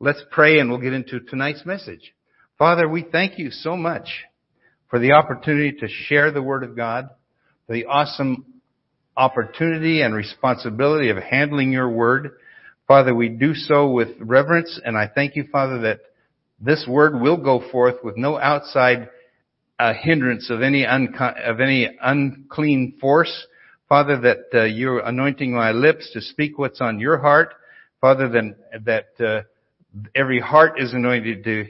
let's pray and we'll get into tonight's message. Father, we thank you so much for the opportunity to share the Word of God, for the awesome opportunity and responsibility of handling your Word. Father, we do so with reverence and I thank you, Father, that this Word will go forth with no outside uh, hindrance of any of any unclean force. Father, that uh, you're anointing my lips to speak what's on your heart. Father, then that uh, every heart is anointed to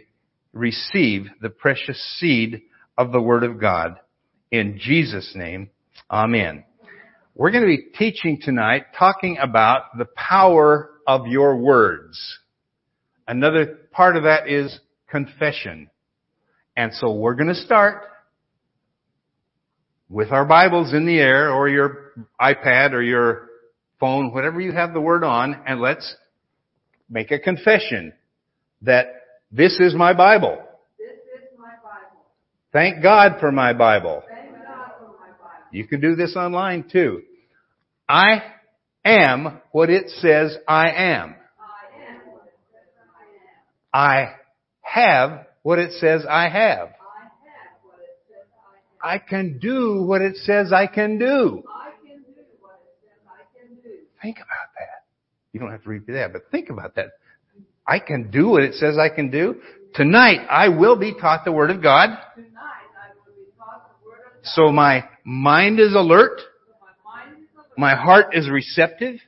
receive the precious seed of the Word of God. In Jesus' name, Amen. We're going to be teaching tonight, talking about the power of your words. Another part of that is confession. And so we're going to start with our Bibles in the air or your iPad or your phone, whatever you have the word on, and let's make a confession that this is my Bible. This is my Bible. Thank God for my Bible. Thank God for my Bible. You can do this online too. I am what it says I am. I am what it says I am. I have what it says I have. I have what it says I have. I can do what it says I can do. I can do what it says I can do. Think about that. You don't have to repeat that, but think about that. I can do what it says I can do. Tonight I will be taught the Word of God. Tonight I will be taught the word of God. So my mind is alert. My heart is receptive.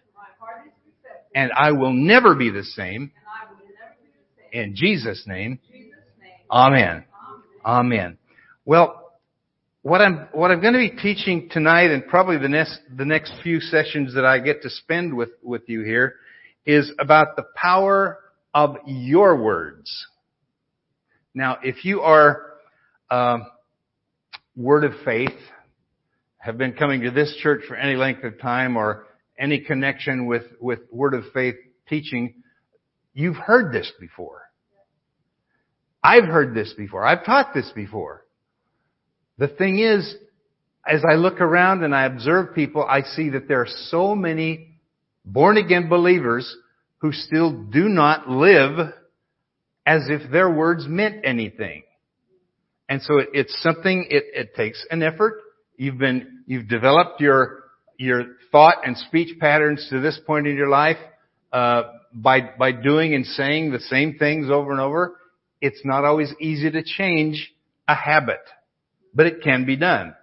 And I will never be the same. In Jesus' name. Amen. Amen. Well, what I'm what I'm going to be teaching tonight, and probably the next the next few sessions that I get to spend with with you here, is about the power of your words. Now, if you are um, word of faith, have been coming to this church for any length of time, or any connection with with word of faith teaching, you've heard this before. I've heard this before. I've taught this before. The thing is, as I look around and I observe people, I see that there are so many born again believers who still do not live as if their words meant anything. And so it, it's something, it, it takes an effort. You've been, you've developed your, your thought and speech patterns to this point in your life, uh, by, by doing and saying the same things over and over. It's not always easy to change a habit, but it can be done.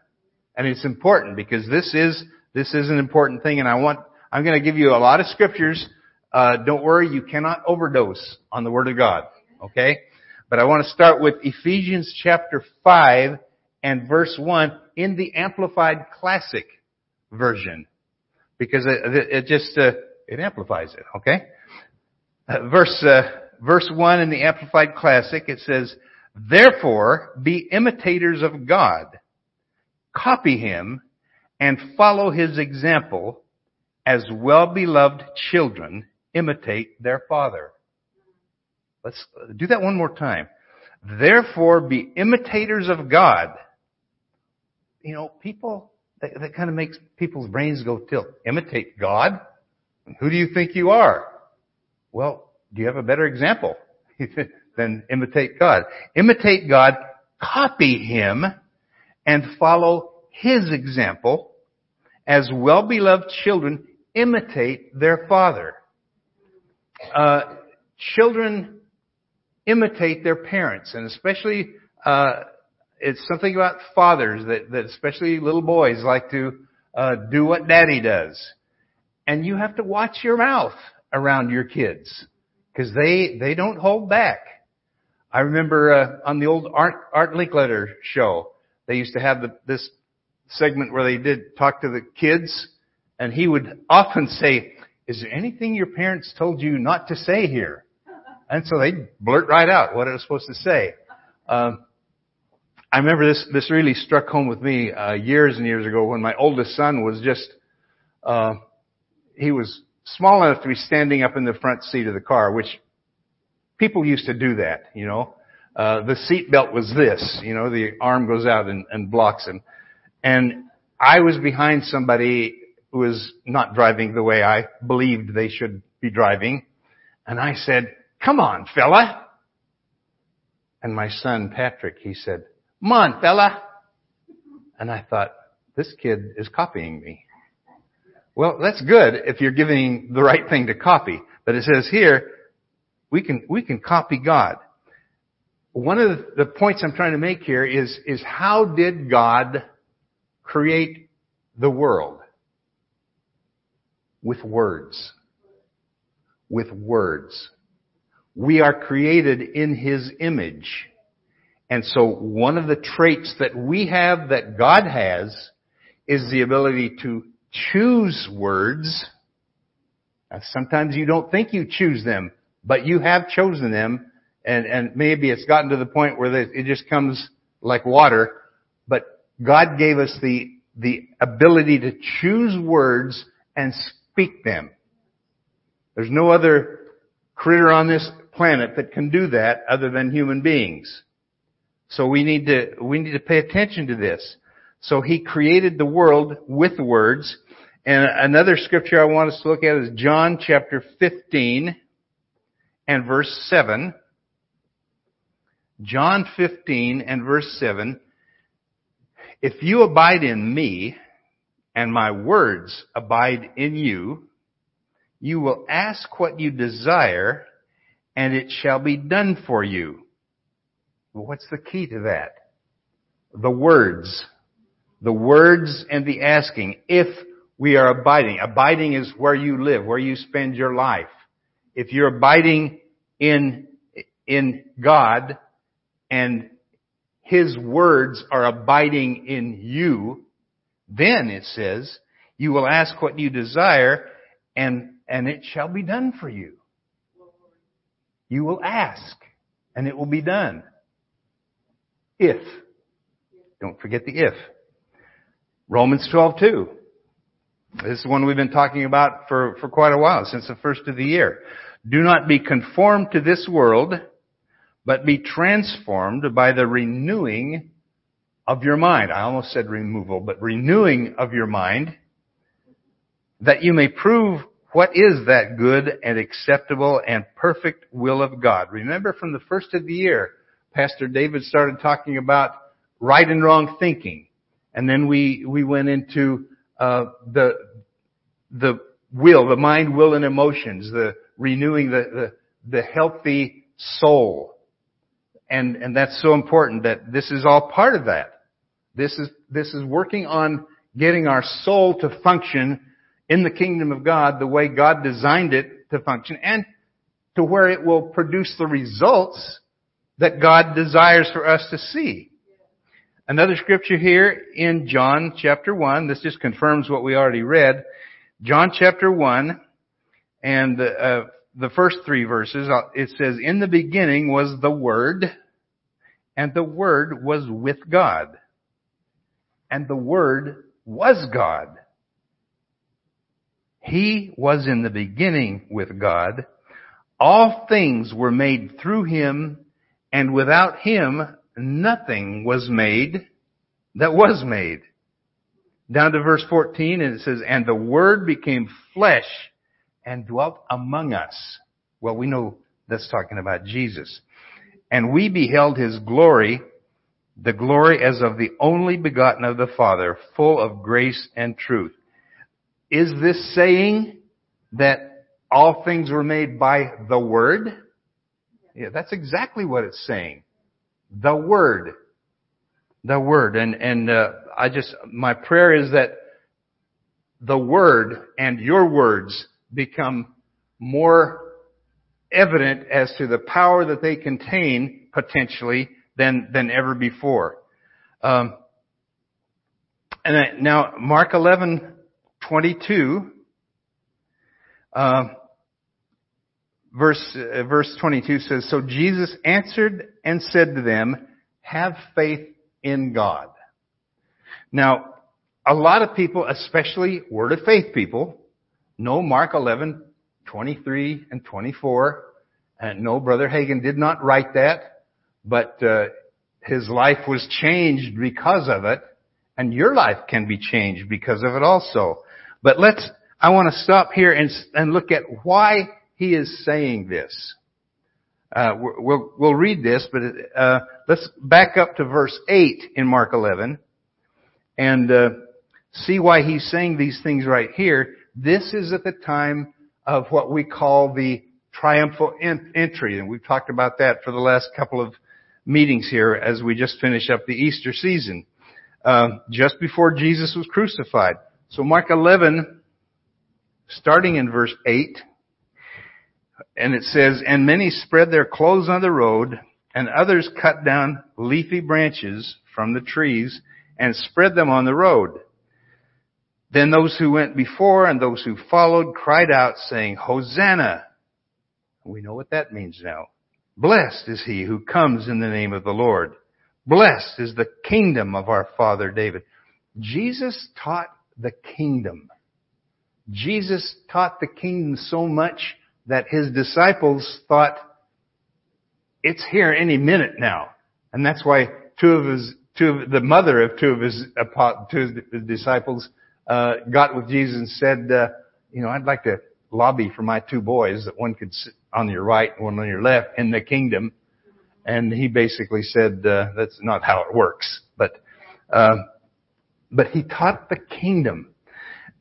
And it's important because this is, this is an important thing and I want, I'm going to give you a lot of scriptures. Uh, don't worry, you cannot overdose on the Word of God. Okay? But I want to start with Ephesians chapter 5 and verse 1 in the Amplified Classic version. Because it, it, just, uh, it amplifies it. Okay? Uh, verse, uh, verse 1 in the Amplified Classic, it says, Therefore, be imitators of God. Copy Him and follow His example as well-beloved children imitate their father. Let's do that one more time. Therefore, be imitators of God. You know, people, that, that kind of makes people's brains go tilt. Imitate God? Who do you think you are? Well, do you have a better example than imitate God? Imitate God, copy Him, and follow His example as well-beloved children imitate their father. Uh, children imitate their parents, and especially uh, it's something about fathers that, that especially little boys like to uh, do what daddy does, and you have to watch your mouth around your kids because they they don't hold back. I remember uh, on the old Art Art Linkletter show, they used to have the, this segment where they did talk to the kids, and he would often say, "Is there anything your parents told you not to say here?" And so they blurt right out what it was supposed to say. Um, I remember this, this really struck home with me, uh, years and years ago when my oldest son was just, uh, he was small enough to be standing up in the front seat of the car, which people used to do that, you know. Uh, the seat belt was this, you know, the arm goes out and, and blocks him. And I was behind somebody who was not driving the way I believed they should be driving. And I said, come on, fella. And my son Patrick, he said, come on, fella. And I thought, this kid is copying me. Well, that's good if you're giving the right thing to copy. But it says here, we can, we can copy God. One of the, points I'm trying to make here is, is how did God create the world? With words. With words. We are created in His image. And so one of the traits that we have that God has is the ability to choose words. Now, sometimes you don't think you choose them, but you have chosen them, and, and maybe it's gotten to the point where it just comes like water, but God gave us the, the ability to choose words and speak them. There's no other critter on this planet that can do that other than human beings. So we need to, we need to pay attention to this. So he created the world with words. And another scripture I want us to look at is John chapter 15 and verse 7. John 15 and verse 7. If you abide in me and my words abide in you, you will ask what you desire and it shall be done for you. Well, what's the key to that? The words. The words and the asking. If we are abiding. Abiding is where you live, where you spend your life. If you're abiding in, in God and His words are abiding in you, then it says, you will ask what you desire and, and it shall be done for you. You will ask and it will be done. If. Don't forget the if. Romans 12, 2. This is one we've been talking about for, for quite a while, since the first of the year. Do not be conformed to this world, but be transformed by the renewing of your mind. I almost said removal, but renewing of your mind, that you may prove what is that good and acceptable and perfect will of God. Remember from the first of the year, Pastor David started talking about right and wrong thinking. And then we, we went into, uh, the, the will, the mind, will, and emotions, the renewing the, the, the healthy soul. And, and that's so important that this is all part of that. This is, this is working on getting our soul to function in the kingdom of God the way God designed it to function and to where it will produce the results that God desires for us to see. Another scripture here in John chapter 1, this just confirms what we already read. John chapter 1 and uh, the first three verses, uh, it says, In the beginning was the Word, and the Word was with God. And the Word was God. He was in the beginning with God. All things were made through Him, and without Him nothing was made that was made. Down to verse 14 and it says, and the Word became flesh and dwelt among us. Well, we know that's talking about Jesus. And we beheld His glory, the glory as of the only begotten of the Father, full of grace and truth. Is this saying that all things were made by the Word? Yeah, that's exactly what it's saying. The Word. The Word. And, and, uh, I just, my prayer is that the Word and your words become more evident as to the power that they contain potentially than, than ever before. Um, and I, now Mark 11, 22, uh, verse, uh, verse 22 says, So Jesus answered and said to them, have faith in God. Now, a lot of people, especially Word of Faith people, know Mark 11, 23 and 24. And no, Brother Hagin did not write that, but uh, his life was changed because of it, and your life can be changed because of it also. But let's, I want to stop here and, and look at why he is saying this. Uh, we'll, we'll read this, but, uh, let's back up to verse 8 in Mark 11 and, uh, see why he's saying these things right here. This is at the time of what we call the triumphal en- entry, and we've talked about that for the last couple of meetings here as we just finish up the Easter season, uh, just before Jesus was crucified. So Mark 11, starting in verse 8, and it says, And many spread their clothes on the road, and others cut down leafy branches from the trees and spread them on the road. Then those who went before and those who followed cried out saying, Hosanna! We know what that means now. Blessed is he who comes in the name of the Lord. Blessed is the kingdom of our father David. Jesus taught the kingdom. Jesus taught the kingdom so much that his disciples thought, it's here any minute now. And that's why two of his, two of, the mother of two of his, two of his disciples, uh, got with Jesus and said, uh, you know, I'd like to lobby for my two boys that one could sit on your right and one on your left in the kingdom. And he basically said, uh, that's not how it works. But, uh, but he taught the kingdom.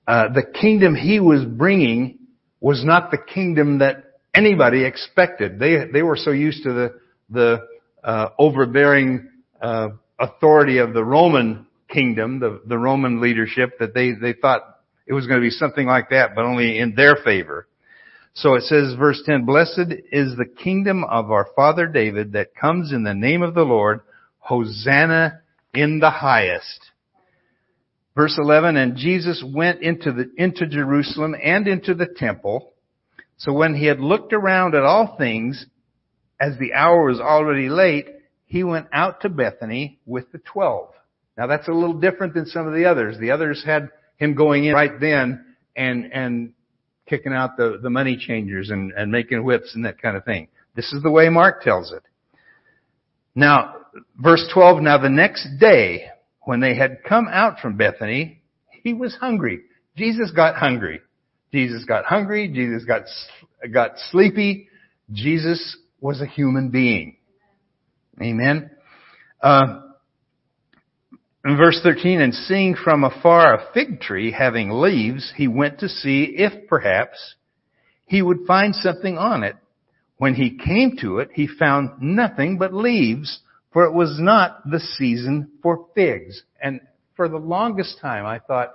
Uh, the kingdom he was bringing was not the kingdom that anybody expected. They they were so used to the the uh, overbearing uh, authority of the Roman kingdom, the the Roman leadership, that they they thought it was going to be something like that, but only in their favor. So it says, verse 10, Blessed is the kingdom of our father David that comes in the name of the Lord. Hosanna in the highest. Verse 11, and Jesus went into the, into Jerusalem and into the temple. So when he had looked around at all things, as the hour was already late, he went out to Bethany with the twelve. Now that's a little different than some of the others. The others had him going in right then and, and kicking out the, the money changers and, and making whips and that kind of thing. This is the way Mark tells it. Now, verse 12, now the next day, when they had come out from Bethany, he was hungry. Jesus got hungry. Jesus got hungry. Jesus got, got sleepy. Jesus was a human being. Amen. Uh, in verse 13, and seeing from afar a fig tree having leaves, he went to see if perhaps he would find something on it. When he came to it, he found nothing but leaves, for it was not the season for figs. And for the longest time I thought,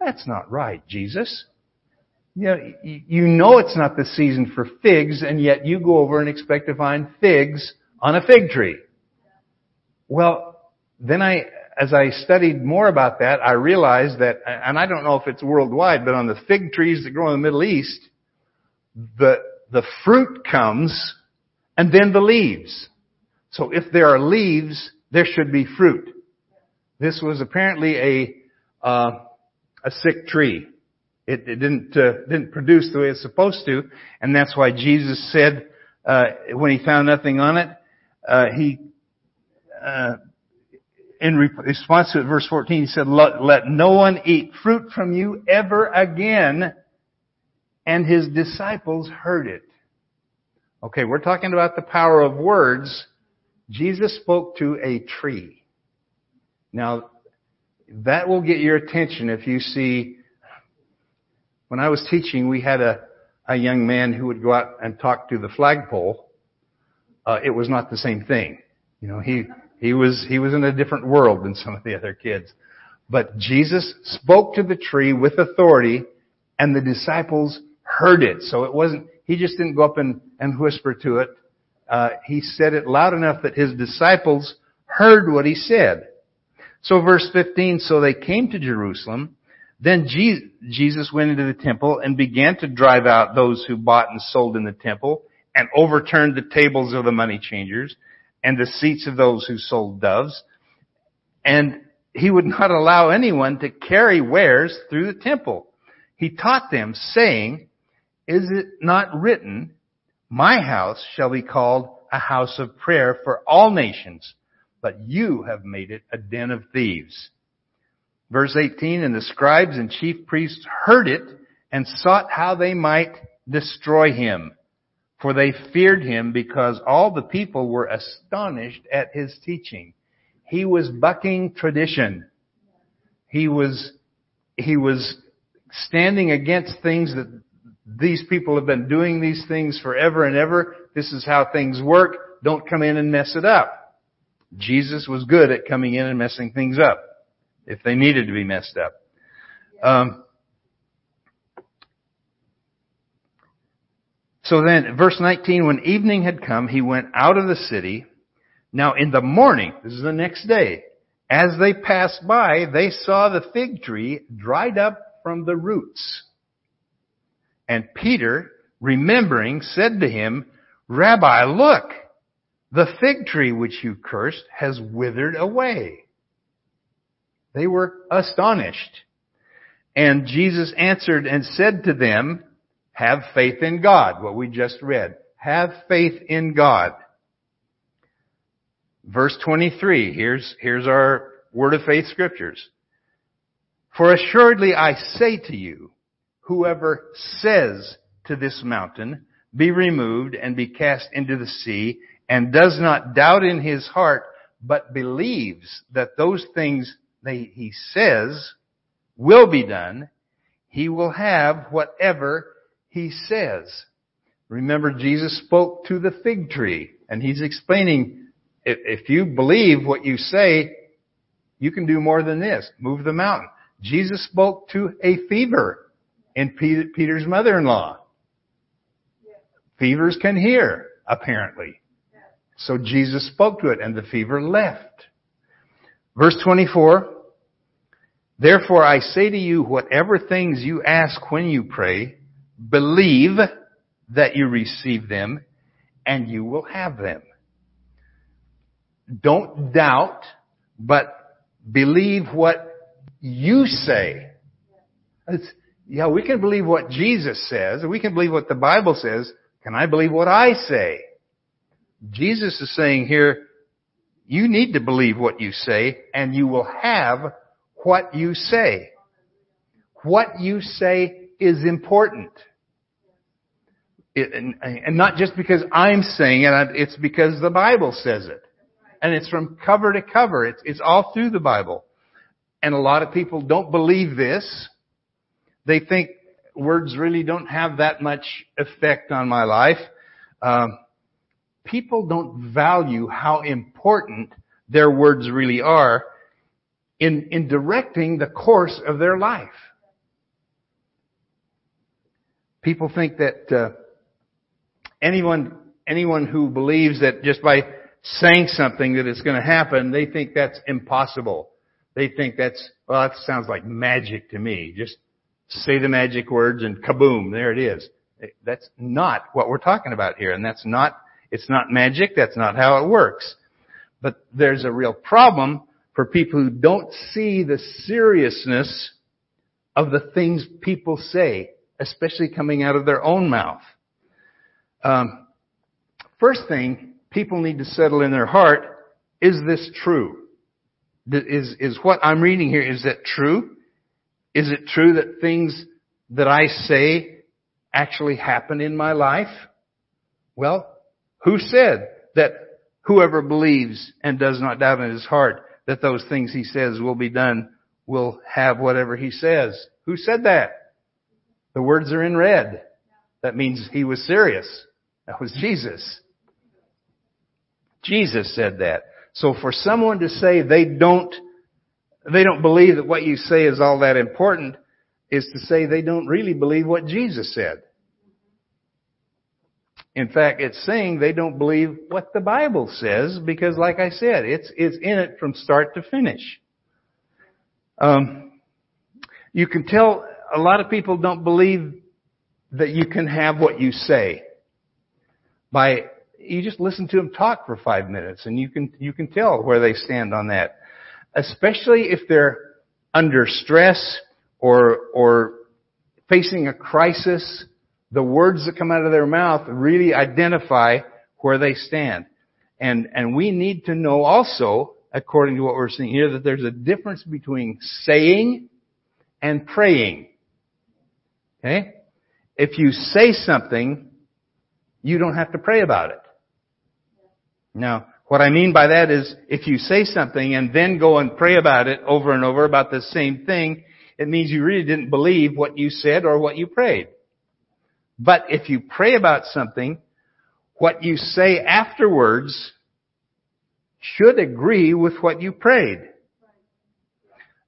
that's not right, Jesus. You know, you know it's not the season for figs, and yet you go over and expect to find figs on a fig tree. Well, then I, as I studied more about that, I realized that, and I don't know if it's worldwide, but on the fig trees that grow in the Middle East, the, the fruit comes and then the leaves. So if there are leaves, there should be fruit. This was apparently a, uh, a sick tree. It, it didn't, uh, didn't produce the way it's supposed to, and that's why Jesus said, uh, when he found nothing on it, uh, he, uh, in response to it, verse 14, he said, let, let no one eat fruit from you ever again. And his disciples heard it. Okay, we're talking about the power of words. Jesus spoke to a tree. Now, that will get your attention if you see, when I was teaching, we had a, a young man who would go out and talk to the flagpole. Uh, it was not the same thing. You know, he, he was, he was in a different world than some of the other kids. But Jesus spoke to the tree with authority and the disciples heard it. So it wasn't, he just didn't go up and, and whisper to it. Uh, he said it loud enough that his disciples heard what he said. So verse 15, so they came to Jerusalem. Then Jesus went into the temple and began to drive out those who bought and sold in the temple and overturned the tables of the money changers and the seats of those who sold doves. And he would not allow anyone to carry wares through the temple. He taught them saying, is it not written, my house shall be called a house of prayer for all nations, but you have made it a den of thieves. Verse 18, and the scribes and chief priests heard it and sought how they might destroy him. for they feared him because all the people were astonished at his teaching. He was bucking tradition. He was, he was standing against things that these people have been doing these things forever and ever. This is how things work. Don't come in and mess it up. Jesus was good at coming in and messing things up if they needed to be messed up. Um, so then, verse 19, when evening had come, he went out of the city. Now in the morning, this is the next day, as they passed by, they saw the fig tree dried up from the roots. And Peter, remembering, said to him, Rabbi, look, the fig tree which you cursed has withered away. They were astonished. And Jesus answered and said to them, have faith in God, what we just read. Have faith in God. Verse 23, here's, here's our word of faith scriptures. For assuredly I say to you, whoever says to this mountain, be removed and be cast into the sea, and does not doubt in his heart, but believes that those things that he says will be done, he will have whatever he says. Remember, Jesus spoke to the fig tree, and he's explaining, if you believe what you say, you can do more than this. Move the mountain. Jesus spoke to a fever in Peter's mother-in-law. Fevers can hear, apparently. So Jesus spoke to it and the fever left. Verse 24, Therefore I say to you, whatever things you ask when you pray, believe that you receive them and you will have them. Don't doubt, but believe what you say. It's, yeah, we can believe what Jesus says, we can believe what the Bible says. Can I believe what I say? Jesus is saying here, you need to believe what you say and you will have what you say. What you say is important. It, and, and, not just because I'm saying it, it's because the Bible says it. And it's from cover to cover. It's, it's all through the Bible. And a lot of people don't believe this. They think words really don't have that much effect on my life. Um, people don't value how important their words really are in, in directing the course of their life. People think that uh, anyone anyone who believes that just by saying something that it's going to happen, they think that's impossible. They think that's well, that sounds like magic to me. Just say the magic words and kaboom, there it is. That's not what we're talking about here, and that's not it's not magic. That's not how it works. But there's a real problem for people who don't see the seriousness of the things people say, especially coming out of their own mouth. Um, first thing people need to settle in their heart, is this true? Is, is what I'm reading here, is that true? Is it true that things that I say actually happen in my life? Well, who said that whoever believes and does not doubt in his heart that those things he says will be done will have whatever he says. Who said that? The words are in red. That means he was serious. That was Jesus. Jesus said that. So for someone to say they don't, they don't believe that what you say is all that important is to say they don't really believe what Jesus said. In fact, it's saying they don't believe what the Bible says because, like I said, it's, it's in it from start to finish. Um, you can tell a lot of people don't believe that you can have what you say by you just listen to them talk for five minutes and you can you can tell where they stand on that especially if they're under stress or or facing a crisis the words that come out of their mouth really identify where they stand. And, and we need to know also, according to what we're seeing here, that there's a difference between saying and praying. Okay? If you say something, you don't have to pray about it. Now, what I mean by that is if you say something and then go and pray about it over and over about the same thing, it means you really didn't believe what you said or what you prayed. But if you pray about something, what you say afterwards should agree with what you prayed.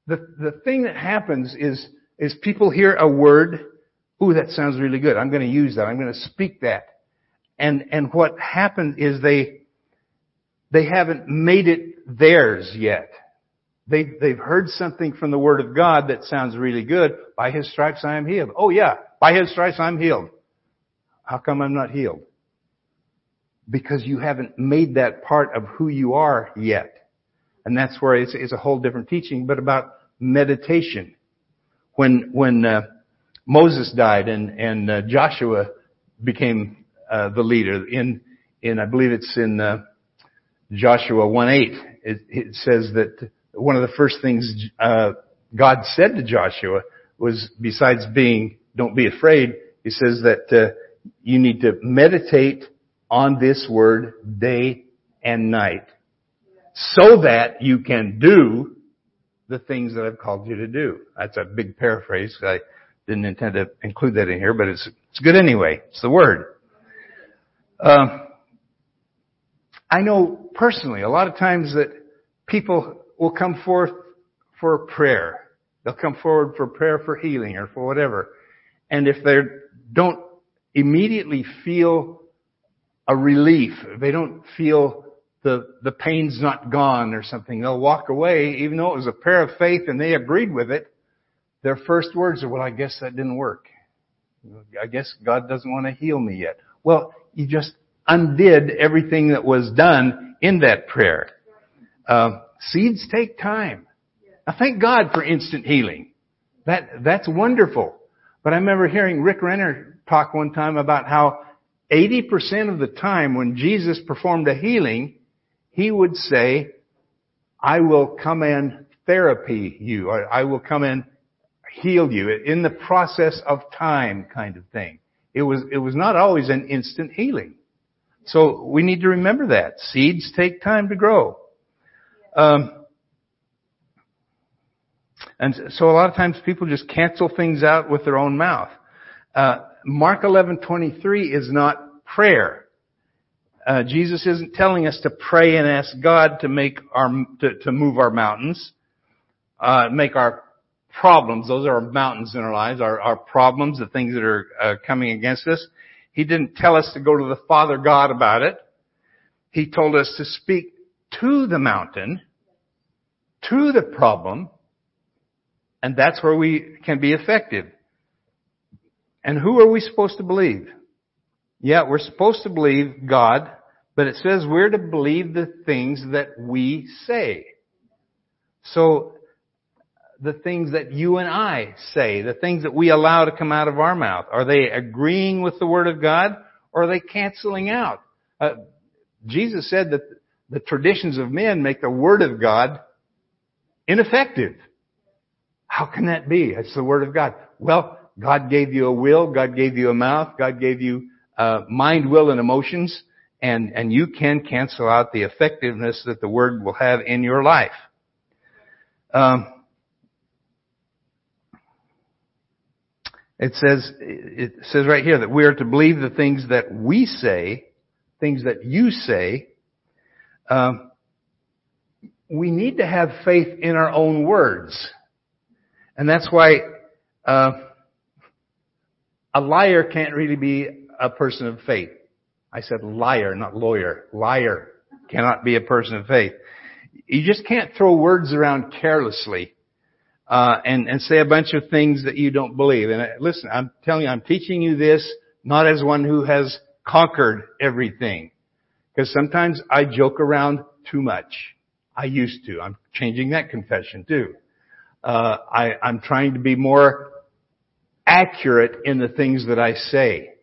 The, the thing that happens is, is people hear a word, ooh, that sounds really good. I'm going to use that. I'm going to speak that. And, and what happens is they, they haven't made it theirs yet. They, they've heard something from the Word of God that sounds really good. By His stripes I am healed. Oh yeah, by His stripes I'm healed. How come I'm not healed? Because you haven't made that part of who you are yet. And that's where it's, it's a whole different teaching, but about meditation. When, when, uh, Moses died and, and, uh, Joshua became, uh, the leader in, in, I believe it's in, uh, Joshua 1-8, it, it says that one of the first things uh, God said to Joshua was, besides being, don't be afraid, he says that uh, you need to meditate on this word day and night so that you can do the things that I've called you to do. That's a big paraphrase. I didn't intend to include that in here, but it's, it's good anyway. It's the word. Um, I know personally a lot of times that people will come forth for prayer. They'll come forward for prayer for healing or for whatever. And if they don't immediately feel a relief, they don't feel the, the pain's not gone or something, they'll walk away even though it was a prayer of faith and they agreed with it. Their first words are, well, I guess that didn't work. I guess God doesn't want to heal me yet. Well, you just undid everything that was done in that prayer. Uh, seeds take time. Now thank God for instant healing. That, that's wonderful. But I remember hearing Rick Renner talk one time about how 80% of the time when Jesus performed a healing, he would say, I will come and therapy you, or I will come and heal you in the process of time kind of thing. It was, it was not always an instant healing. So we need to remember that. Seeds take time to grow. Um, and so a lot of times people just cancel things out with their own mouth. Uh, Mark 11:23 is not prayer. Uh, Jesus isn't telling us to pray and ask God to make our to, to move our mountains, uh, make our problems. Those are mountains in our lives, our, our problems, the things that are uh, coming against us. He didn't tell us to go to the Father God about it. He told us to speak to the mountain, to the problem, and that's where we can be effective. And who are we supposed to believe? Yeah, we're supposed to believe God, but it says we're to believe the things that we say. So, the things that you and I say, the things that we allow to come out of our mouth, are they agreeing with the Word of God or are they canceling out? Uh, Jesus said that the traditions of men make the Word of God ineffective. How can that be? It's the Word of God. Well, God gave you a will, God gave you a mouth, God gave you uh, mind, will, and emotions, and, and you can cancel out the effectiveness that the Word will have in your life. Um, it says, it says right here that we are to believe the things that we say, things that you say. Um, we need to have faith in our own words. And that's why uh, a liar can't really be a person of faith. I said liar, not lawyer. Liar cannot be a person of faith. You just can't throw words around carelessly uh, and and say a bunch of things that you don't believe. And uh, listen, I'm telling you, I'm teaching you this not as one who has conquered everything, because sometimes I joke around too much. I used to. I'm changing that confession too. Uh, I, I'm trying to be more accurate in the things that I say.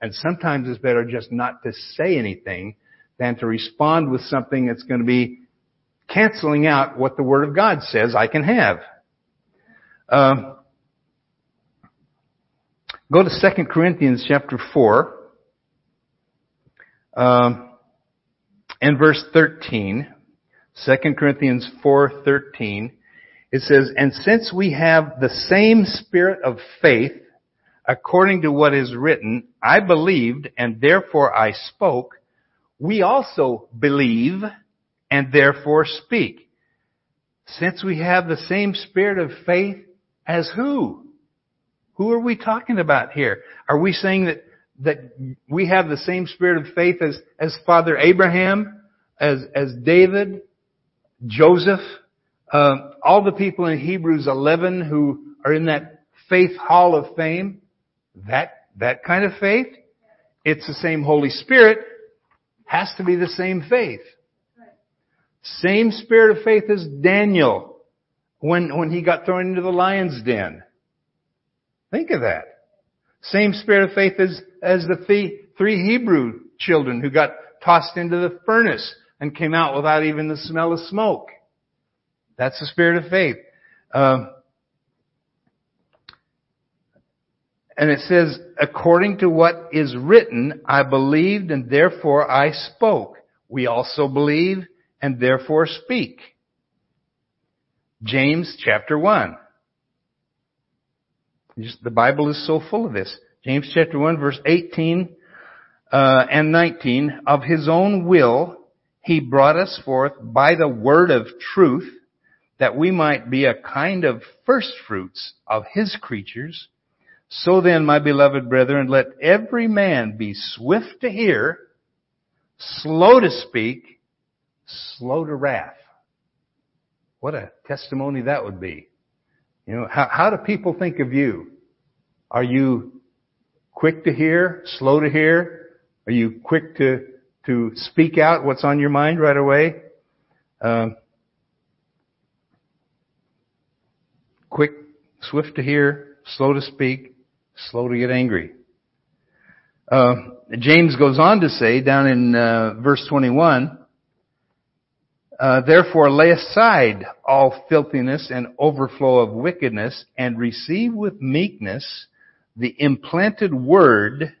And sometimes it's better just not to say anything than to respond with something that's going to be canceling out what the Word of God says I can have. Um, go to 2 Corinthians chapter 4. Um, in verse 13, 2 Corinthians 4:13, it says, "And since we have the same spirit of faith, according to what is written, I believed and therefore I spoke, we also believe and therefore speak." Since we have the same spirit of faith as who? Who are we talking about here? Are we saying that that we have the same spirit of faith as, as Father Abraham, as, as David, Joseph, uh, all the people in Hebrews 11 who are in that faith hall of fame? That, that kind of faith? It's the same Holy Spirit, has to be the same faith. Same spirit of faith as Daniel when, when he got thrown into the lion's den. Think of that. Same spirit of faith as, as the three, three Hebrew children who got tossed into the furnace and came out without even the smell of smoke. That's the spirit of faith. Um, and it says, according to what is written, I believed and therefore I spoke. We also believe and therefore speak. James chapter 1. Just, the Bible is so full of this. James chapter 1 verse 18 uh, and 19. Of his own will he brought us forth by the word of truth that we might be a kind of first fruits of his creatures. So then, my beloved brethren, let every man be swift to hear, slow to speak, slow to wrath. What a testimony that would be. You know, how, how do people think of you? Are you quick to hear, slow to hear? Are you quick to, to speak out what's on your mind right away? Um, quick, swift to hear, slow to speak, slow to get angry. Uh, James goes on to say down in uh, verse 21, uh, therefore lay aside all filthiness and overflow of wickedness and receive with meekness the implanted word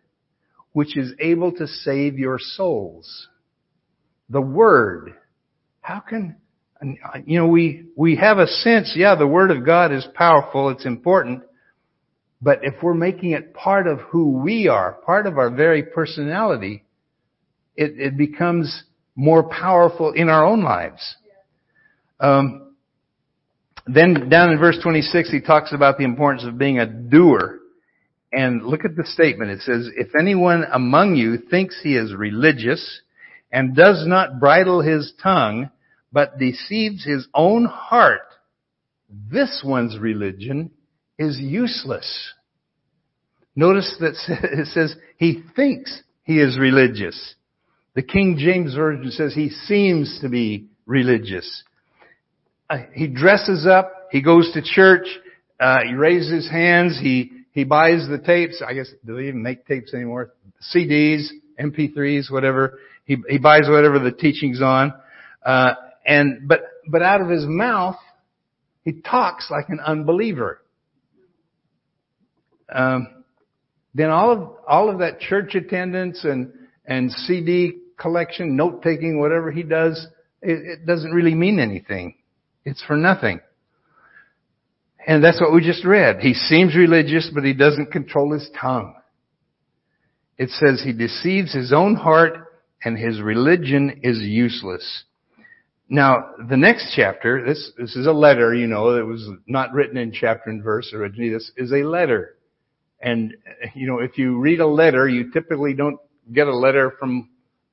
which is able to save your souls. The word. How can, you know, we, we have a sense, yeah, the word of God is powerful, it's important, but if we're making it part of who we are, part of our very personality, it, it becomes more powerful in our own lives. Um, then down in verse 26, he talks about the importance of being a doer. And look at the statement. It says, if anyone among you thinks he is religious and does not bridle his tongue, but deceives his own heart, this one's religion is useless. Notice that it says he thinks he is religious. The King James Version says he seems to be religious. Uh, he dresses up, he goes to church, uh, he raises his hands, he, he buys the tapes, I guess, do they even make tapes anymore? CDs, MP3s, whatever. He, he buys whatever the teaching's on. Uh, and, but, but out of his mouth, he talks like an unbeliever. Um, then all of, all of that church attendance and, and CD collection, note taking, whatever he does, it, it doesn't really mean anything. It's for nothing. And that's what we just read. He seems religious, but he doesn't control his tongue. It says he deceives his own heart and his religion is useless. Now, the next chapter, this, this is a letter, you know, it was not written in chapter and verse originally. This is a letter. And, you know, if you read a letter, you typically don't get a letter from,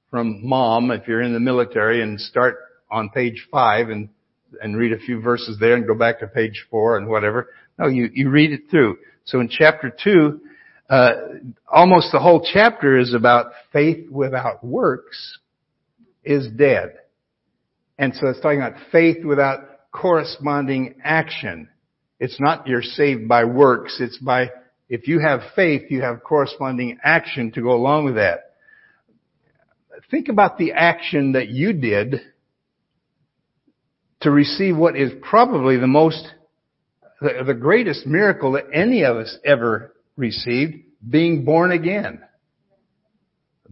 from mom if you're in the military and start on page five and, and read a few verses there and go back to page four and whatever. No, you, you read it through. So in chapter two, uh, almost the whole chapter is about faith without works is dead. And so it's talking about faith without corresponding action. It's not you're saved by works. It's by, if you have faith, you have corresponding action to go along with that. Think about the action that you did to receive what is probably the most, the, greatest miracle that any of us ever received, being born again.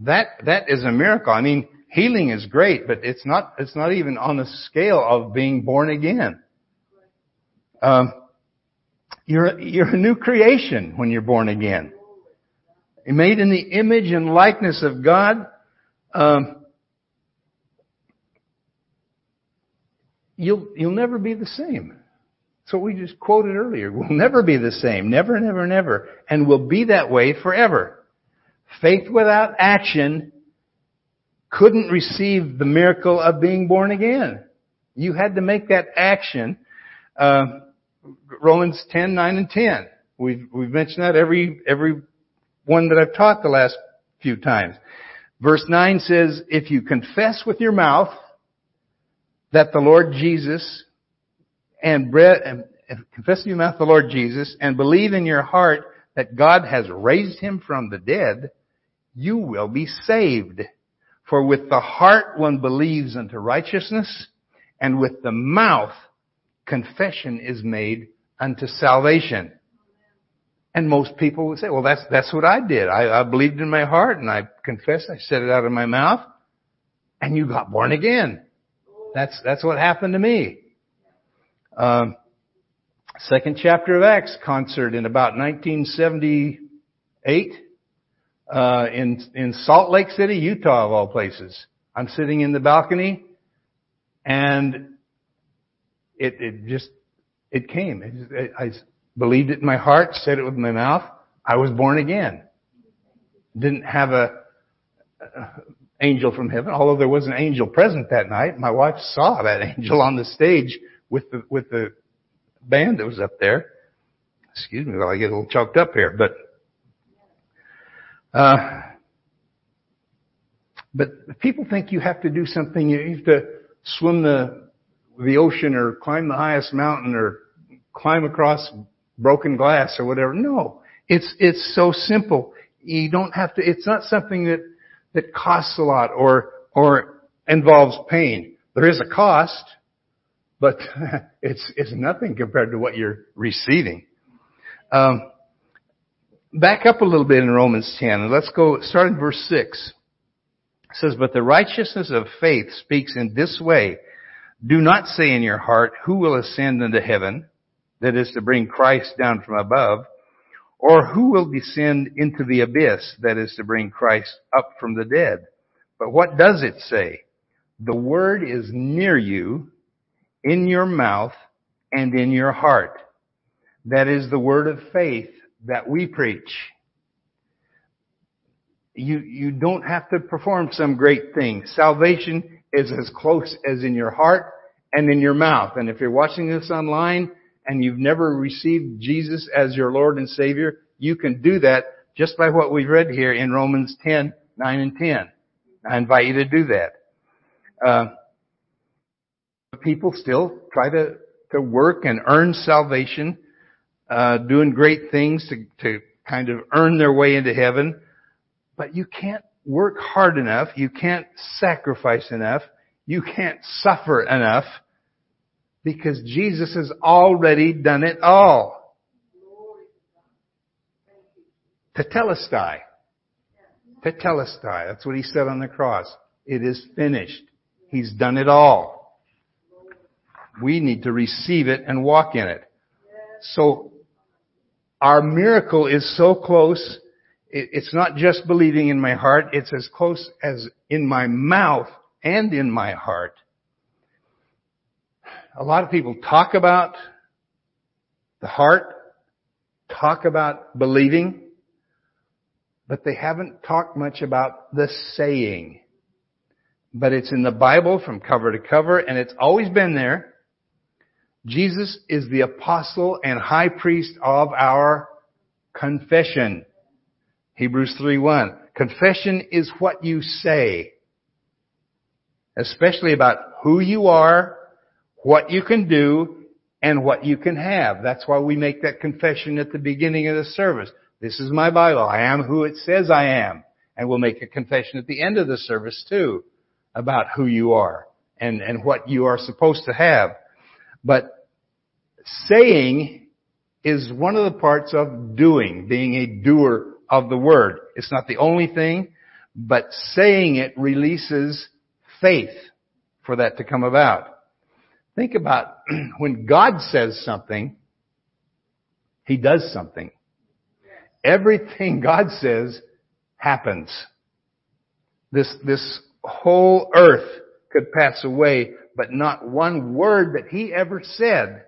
that, that is a miracle. I mean, healing is great, but it's not, it's not even on the scale of being born again. Um, you're, you're a new creation when you're born again. Made in the image and likeness of God. Um, you'll, you'll never be the same. What we just quoted earlier. We'll never be the same. Never, never, never. And ever, and we'll be that way forever. Faith without action couldn't receive the miracle of being born again. You had to make that action. Uh, Romans 10, 9, and 10. We've, we've mentioned that every, every one that I've taught the last few times. Verse 9 says, if you confess with your mouth that the Lord Jesus and, and confess with your mouth the Lord Jesus and believe in your heart that God has raised him from the dead, you will be saved. For with the heart one believes unto righteousness, and with the mouth confession is made unto salvation. And most people would say, well, that's, that's what I did. I, I believed in my heart and I confessed, I said it out of my mouth, and you got born again. That's, that's what happened to me. Um, second chapter of Acts concert in about 1978 uh, in in Salt Lake City, Utah, of all places. I'm sitting in the balcony, and it it just it came. It, I believed it in my heart, said it with my mouth. I was born again. Didn't have a, a angel from heaven, although there was an angel present that night. My wife saw that angel on the stage with the with the band that was up there. Excuse me while I get a little choked up here, but uh, but people think you have to do something. You have to swim the the ocean or climb the highest mountain or climb across broken glass or whatever. No, it's it's so simple. You don't have to. It's not something that that costs a lot or or involves pain. There is a cost, but it's it's nothing compared to what you're receiving. Um, back up a little bit in Romans 10 and let's go start in verse 6. It says, But the righteousness of faith speaks in this way. Do not say in your heart, who will ascend into heaven? That is to bring Christ down from above. Or who will descend into the abyss? That is to bring Christ up from the dead. But what does it say? The word is near you, in your mouth and in your heart. That is the word of faith that we preach. You, you don't have to perform some great thing. Salvation is as close as in your heart and in your mouth. And if you're watching this online and you've never received Jesus as your Lord and Savior, you can do that just by what we've read here in Romans 10, 9 and 10. I invite you to do that. Uh, people still try to, to work and earn salvation uh, doing great things to, to kind of earn their way into heaven. But you can't work hard enough. You can't sacrifice enough. You can't suffer enough because Jesus has already done it all. Tetelestai. Tetelestai. That's what he said on the cross. It is finished. He's done it all. We need to receive it and walk in it. So our miracle is so close. It's not just believing in my heart. It's as close as in my mouth and in my heart. A lot of people talk about the heart, talk about believing, but they haven't talked much about the saying. But it's in the Bible from cover to cover and it's always been there. Jesus is the apostle and high priest of our confession. Hebrews 3:1. Confession is what you say, especially about who you are, what you can do, and what you can have. That's why we make that confession at the beginning of the service. This is my Bible. I am who it says I am. And we'll make a confession at the end of the service too about who you are and, and what you are supposed to have. But saying is one of the parts of doing, being a doer of the word. It's not the only thing, but saying it releases faith for that to come about. Think about when God says something, He does something. Everything God says happens. This, this whole earth could pass away, but not one word that He ever said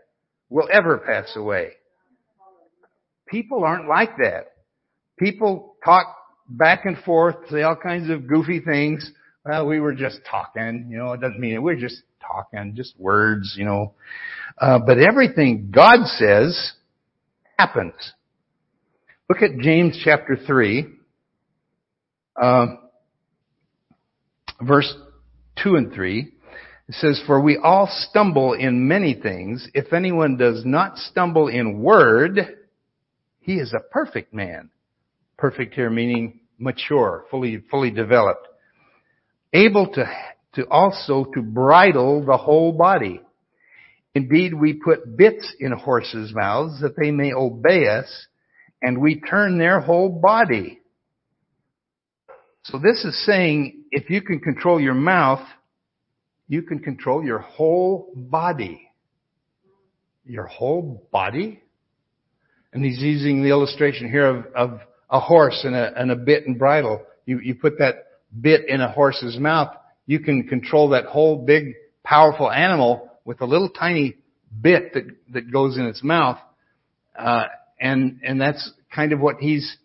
will ever pass away. People aren't like that. People talk back and forth, say all kinds of goofy things. Well, we were just talking, you know, it doesn't mean it. We're just talking, just words, you know. Uh, but everything God says happens. Look at James chapter 3, uh, verse 2 and 3. It says, For we all stumble in many things. If anyone does not stumble in word, he is a perfect man. Perfect here meaning mature, fully, fully developed. Able to, to also to bridle the whole body. Indeed, we put bits in horses' mouths that they may obey us, and we turn their whole body. So this is saying if you can control your mouth, you can control your whole body. Your whole body? And he's using the illustration here of, of a horse and a, and a bit and bridle. You, you put that bit in a horse's mouth, you can control that whole big, powerful animal with a little tiny bit that, that goes in its mouth. Uh, and, and that's kind of what he's,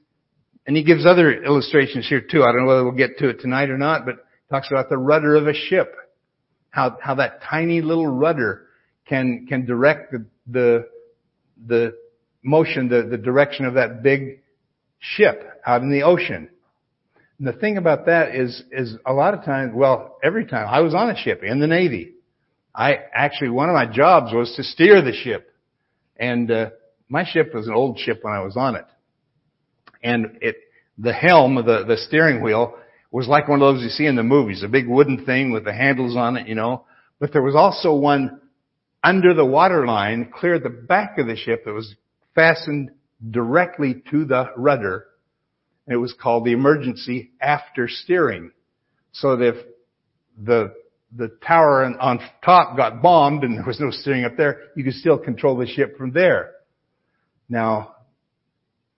and he gives other illustrations here too. I don't know whether we'll get to it tonight or not, but talks about the rudder of a ship. How, how that tiny little rudder can, can direct the, the, the motion, the, the direction of that big ship out in the ocean. And the thing about that is, is a lot of times, well, every time I was on a ship in the Navy, I actually, one of my jobs was to steer the ship. And, uh, my ship was an old ship when I was on it. And it, the helm the, the steering wheel was like one of those you see in the movies, a big wooden thing with the handles on it, you know. But there was also one under the waterline, clear at the back of the ship that was fastened directly to the rudder. It was called the emergency after steering. So that if the, the tower on top got bombed and there was no steering up there, you could still control the ship from there. Now,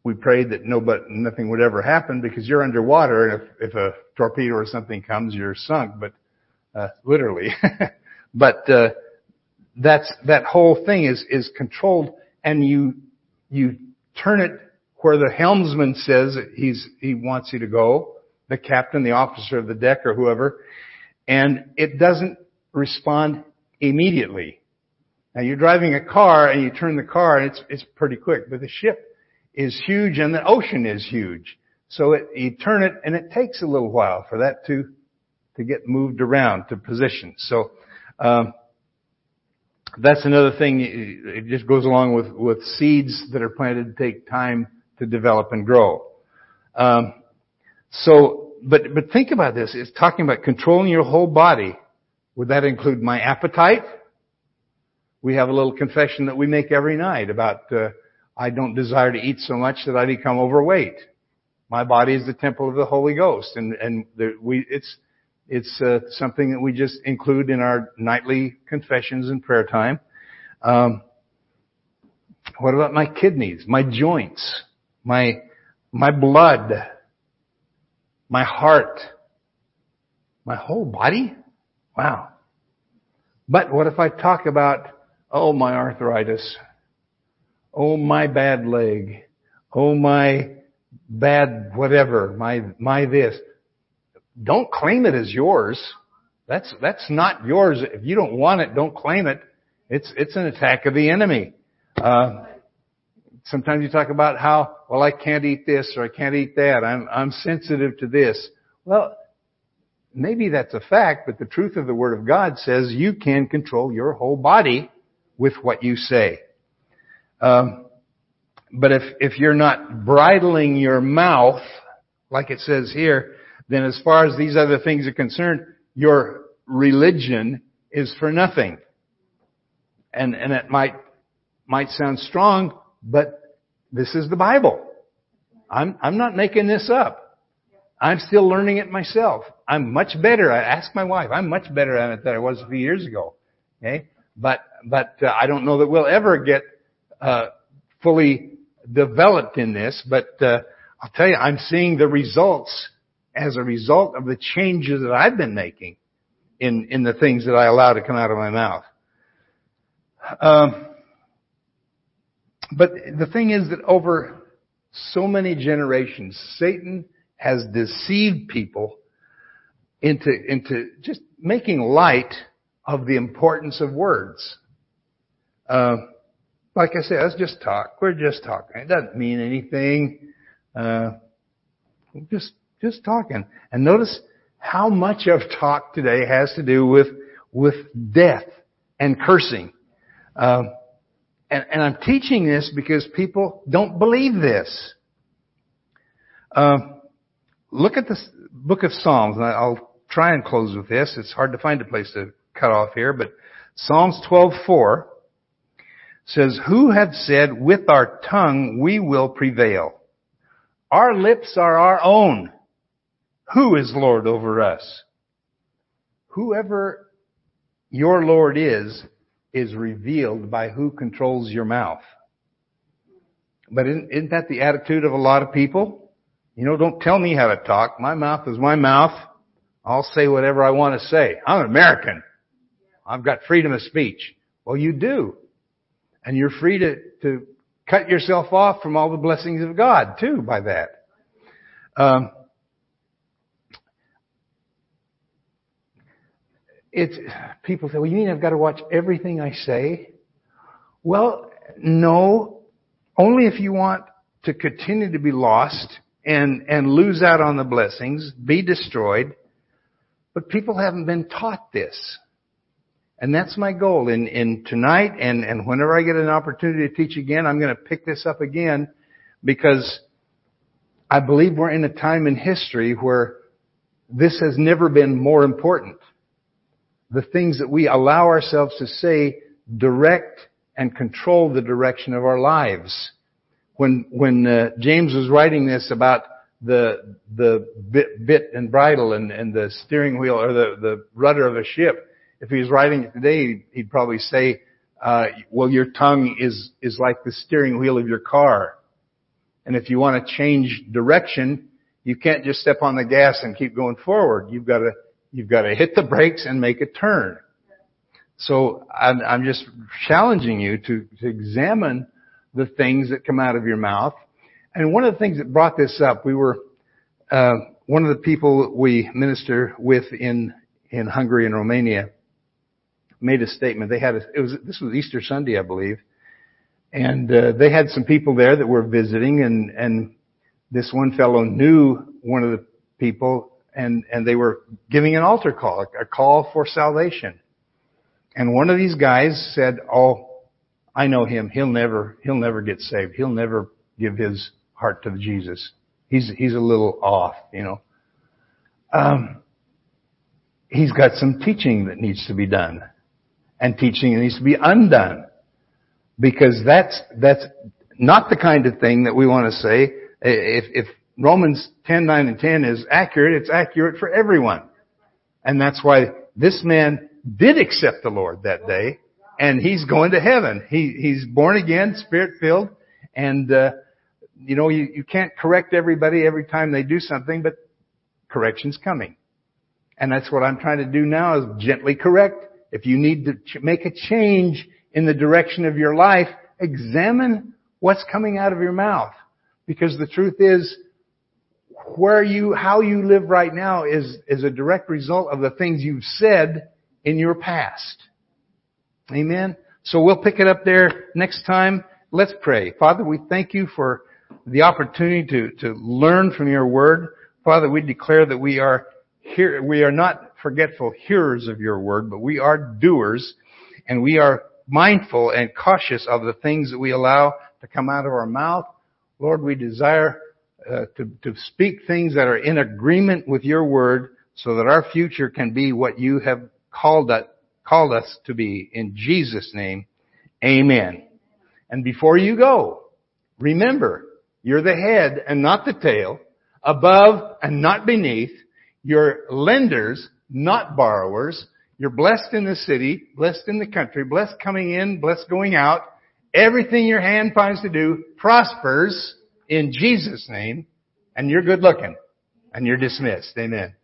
we prayed that no, but nothing would ever happen because you're underwater and if, if a torpedo or something comes, you're sunk, but, uh, literally. but, uh, that's, that whole thing is, is controlled and you, you turn it where the helmsman says he's, he wants you to go, the captain, the officer of the deck or whoever, and it doesn't respond immediately. Now you're driving a car and you turn the car and it's, it's pretty quick, but the ship is huge and the ocean is huge. So it, you turn it and it takes a little while for that to, to get moved around to position. So, um, that's another thing. It just goes along with, with seeds that are planted take time to develop and grow. Um, so, but, but think about this. It's talking about controlling your whole body. Would that include my appetite? We have a little confession that we make every night about, uh, I don't desire to eat so much that I become overweight. My body is the temple of the Holy Ghost, and and the, we it's it's uh, something that we just include in our nightly confessions and prayer time. Um, what about my kidneys, my joints, my my blood, my heart, my whole body? Wow. But what if I talk about, oh, my arthritis, Oh, my bad leg. Oh, my bad whatever. My, my this. Don't claim it as yours. That's, that's not yours. If you don't want it, don't claim it. It's, it's an attack of the enemy. Uh, sometimes you talk about how, well, I can't eat this or I can't eat that. I'm, I'm sensitive to this. Well, maybe that's a fact, but the truth of the Word of God says you can control your whole body with what you say. Um, but if, if you're not bridling your mouth, like it says here, then as far as these other things are concerned, your religion is for nothing. And, and it might, might sound strong, but this is the Bible. I'm, I'm not making this up. I'm still learning it myself. I'm much better. I asked my wife. I'm much better at it than I was a few years ago. Okay, but but uh, I don't know that we'll ever get uh, fully developed in this. But uh, I'll tell you, I'm seeing the results as a result of the changes that I've been making in in the things that I allow to come out of my mouth. Um, but the thing is that over so many generations, Satan has deceived people into, into just making light of the importance of words. Uh, like I said, let's just talk. We're just talking. It doesn't mean anything. Uh, just, just talking. And notice how much of talk today has to do with, with death and cursing. Um, and, and, I'm teaching this because people don't believe this. Um, look at the book of Psalms, and I'll try and close with this. It's hard to find a place to cut off here, but Psalms 12:4 says, "Who have said, with our tongue we will prevail? Our lips are our own. Who is Lord over us?" Whoever your Lord is, is revealed by who controls your mouth. But isn't, isn't that the attitude of a lot of people? You know, don't tell me how to talk. My mouth is my mouth. I'll say whatever I want to say. I'm an American. I've got freedom of speech. Well, you do. And you're free to, to cut yourself off from all the blessings of God too by that. Um, it's, people say, well, you mean I've got to watch everything I say? Well, no, only if you want to continue to be lost and, and lose out on the blessings, be destroyed. But people haven't been taught this. And that's my goal. In, in tonight and, and whenever I get an opportunity to teach again, I'm going to pick this up again because I believe we're in a time in history where this has never been more important. The things that we allow ourselves to say direct and control the direction of our lives when when uh, James was writing this about the the bit, bit and bridle and, and the steering wheel or the the rudder of a ship, if he was writing it today, he'd probably say, uh, "Well, your tongue is is like the steering wheel of your car, and if you want to change direction, you can't just step on the gas and keep going forward. You've got to you've got to hit the brakes and make a turn." So I'm, I'm just challenging you to, to examine the things that come out of your mouth. And one of the things that brought this up, we were, uh, one of the people we minister with in, in Hungary and Romania made a statement. They had a, it was, this was Easter Sunday, I believe. And, uh, they had some people there that were visiting and, and this one fellow knew one of the people and, and they were giving an altar call, a call for salvation. And one of these guys said, Oh, I know him. He'll never, he'll never get saved. He'll never give his heart to Jesus. He's, he's a little off, you know. Um, he's got some teaching that needs to be done. And teaching that needs to be undone. Because that's, that's not the kind of thing that we want to say. If, if Romans 10, 9, and 10 is accurate, it's accurate for everyone. And that's why this man did accept the Lord that day and he's going to heaven. He, he's born again, spirit filled, and, uh, you know, you, you can't correct everybody every time they do something, but correction's coming. And that's what I'm trying to do now is gently correct. If you need to ch- make a change in the direction of your life, examine what's coming out of your mouth. Because the truth is, where you, how you live right now is, is a direct result of the things you've said in your past. Amen. So we'll pick it up there next time. Let's pray. Father, we thank you for the opportunity to, to learn from your word. Father, we declare that we are here, we are not forgetful hearers of your word, but we are doers and we are mindful and cautious of the things that we allow to come out of our mouth. Lord, we desire uh, to, to speak things that are in agreement with your word so that our future can be what you have called, us, called us to be. In Jesus' name, amen. And before you go, remember, you're the head and not the tail, above and not beneath. You're lenders, not borrowers. You're blessed in the city, blessed in the country, blessed coming in, blessed going out. Everything your hand finds to do prospers in Jesus' name, and you're good looking, and you're dismissed. Amen.